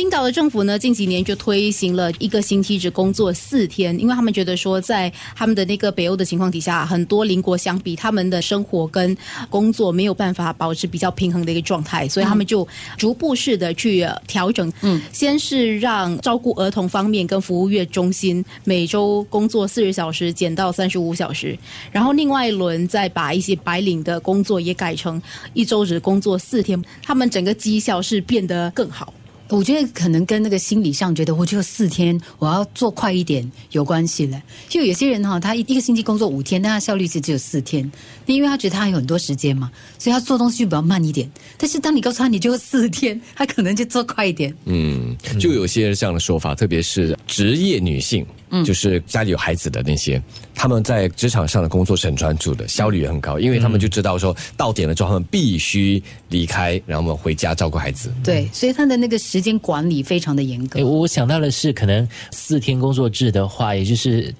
冰岛的政府呢，近几年就推行了一个星期只工作四天，因为他们觉得说，在他们的那个北欧的情况底下，很多邻国相比，他们的生活跟工作没有办法保持比较平衡的一个状态，所以他们就逐步式的去调整。嗯，先是让照顾儿童方面跟服务业中心每周工作四十小时减到三十五小时，然后另外一轮再把一些白领的工作也改成一周只工作四天，他们整个绩效是变得更好。我觉得可能跟那个心理上觉得我只有四天，我要做快一点有关系了。就有些人哈，他一一个星期工作五天，但他效率是只有四天，因为他觉得他还有很多时间嘛，所以他做东西就比较慢一点。但是当你告诉他你就四天，他可能就做快一点。嗯，就有些这样的说法，特别是职业女性。嗯，就是家里有孩子的那些，他们在职场上的工作是很专注的，效率也很高，因为他们就知道说到点了之后，他们必须离开，然后我们回家照顾孩子。对，所以他的那个时间管理非常的严格。我想到的是，可能四天工作制的话，也就是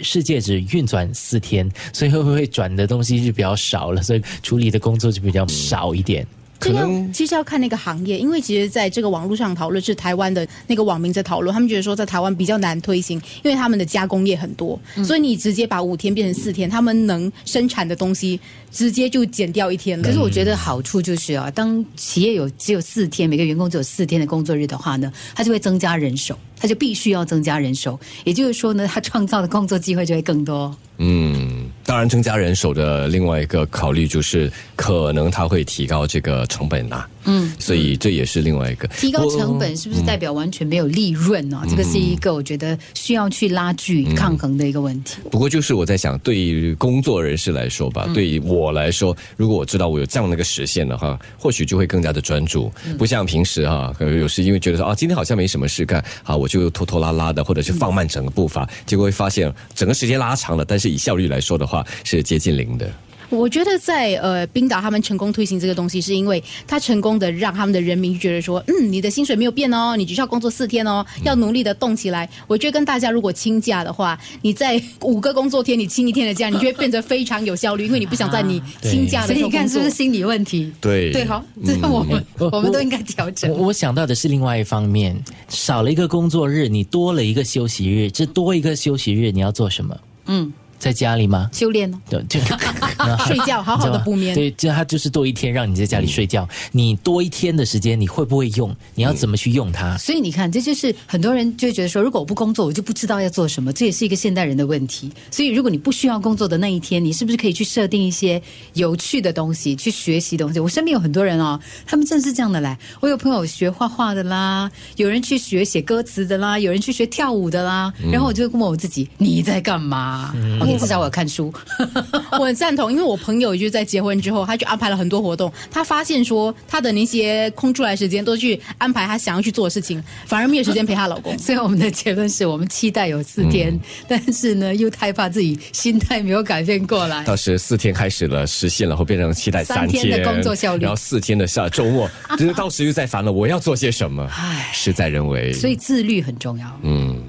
世界只运转四天，所以会不会转的东西就比较少了，所以处理的工作就比较少一点。可能其实要看那个行业，因为其实在这个网络上讨论是台湾的那个网民在讨论，他们觉得说在台湾比较难推行，因为他们的加工业很多，所以你直接把五天变成四天，他们能生产的东西直接就减掉一天了。可是我觉得好处就是啊，当企业有只有四天，每个员工只有四天的工作日的话呢，他就会增加人手，他就必须要增加人手，也就是说呢，他创造的工作机会就会更多。嗯，当然，增加人手的另外一个考虑就是，可能他会提高这个成本呐。嗯，所以这也是另外一个。提高成本，是不是代表完全没有利润呢？这个是一个我觉得需要去拉锯抗衡的一个问题。不过，就是我在想，对于工作人士来说吧，对于我来说，如果我知道我有这样的一个实现的话，或许就会更加的专注，不像平时哈，可能有时因为觉得说啊，今天好像没什么事干，好，我就拖拖拉拉的，或者是放慢整个步伐，结果会发现整个时间拉长了，但是以效率来说的话，是接近零的。我觉得在呃冰岛，他们成功推行这个东西，是因为他成功的让他们的人民觉得说，嗯，你的薪水没有变哦，你只需要工作四天哦，要努力的动起来。我觉得跟大家如果请假的话，你在五个工作天你请一天的假，你就会变得非常有效率，因为你不想在你请假的时候你看是不是心理问题？对对，好，这我们我们都应该调整。我想到的是另外一方面，少了一个工作日，你多了一个休息日，这多一个休息日，你要做什么？嗯。在家里吗？修炼哦，对，就 睡觉，好好的补眠。对，就他就是多一天让你在家里睡觉。你多一天的时间，你会不会用？你要怎么去用它？所以你看，这就是很多人就觉得说，如果我不工作，我就不知道要做什么。这也是一个现代人的问题。所以，如果你不需要工作的那一天，你是不是可以去设定一些有趣的东西，去学习东西？我身边有很多人哦，他们正是这样的来。我有朋友学画画的啦，有人去学写歌词的啦，有人去学跳舞的啦。然后我就问我自己，你在干嘛？至少我看书，我很赞同，因为我朋友就在结婚之后，他就安排了很多活动。他发现说，他的那些空出来时间都去安排他想要去做的事情，反而没有时间陪她老公。所以我们的结论是我们期待有四天，但是呢，又太怕自己心态没有改变过来。到时四天开始了，实现了，后变成期待三天的工作效率，然后四天的下周末，就是到时又在烦了，我要做些什么？唉，事在人为。所以自律很重要。嗯。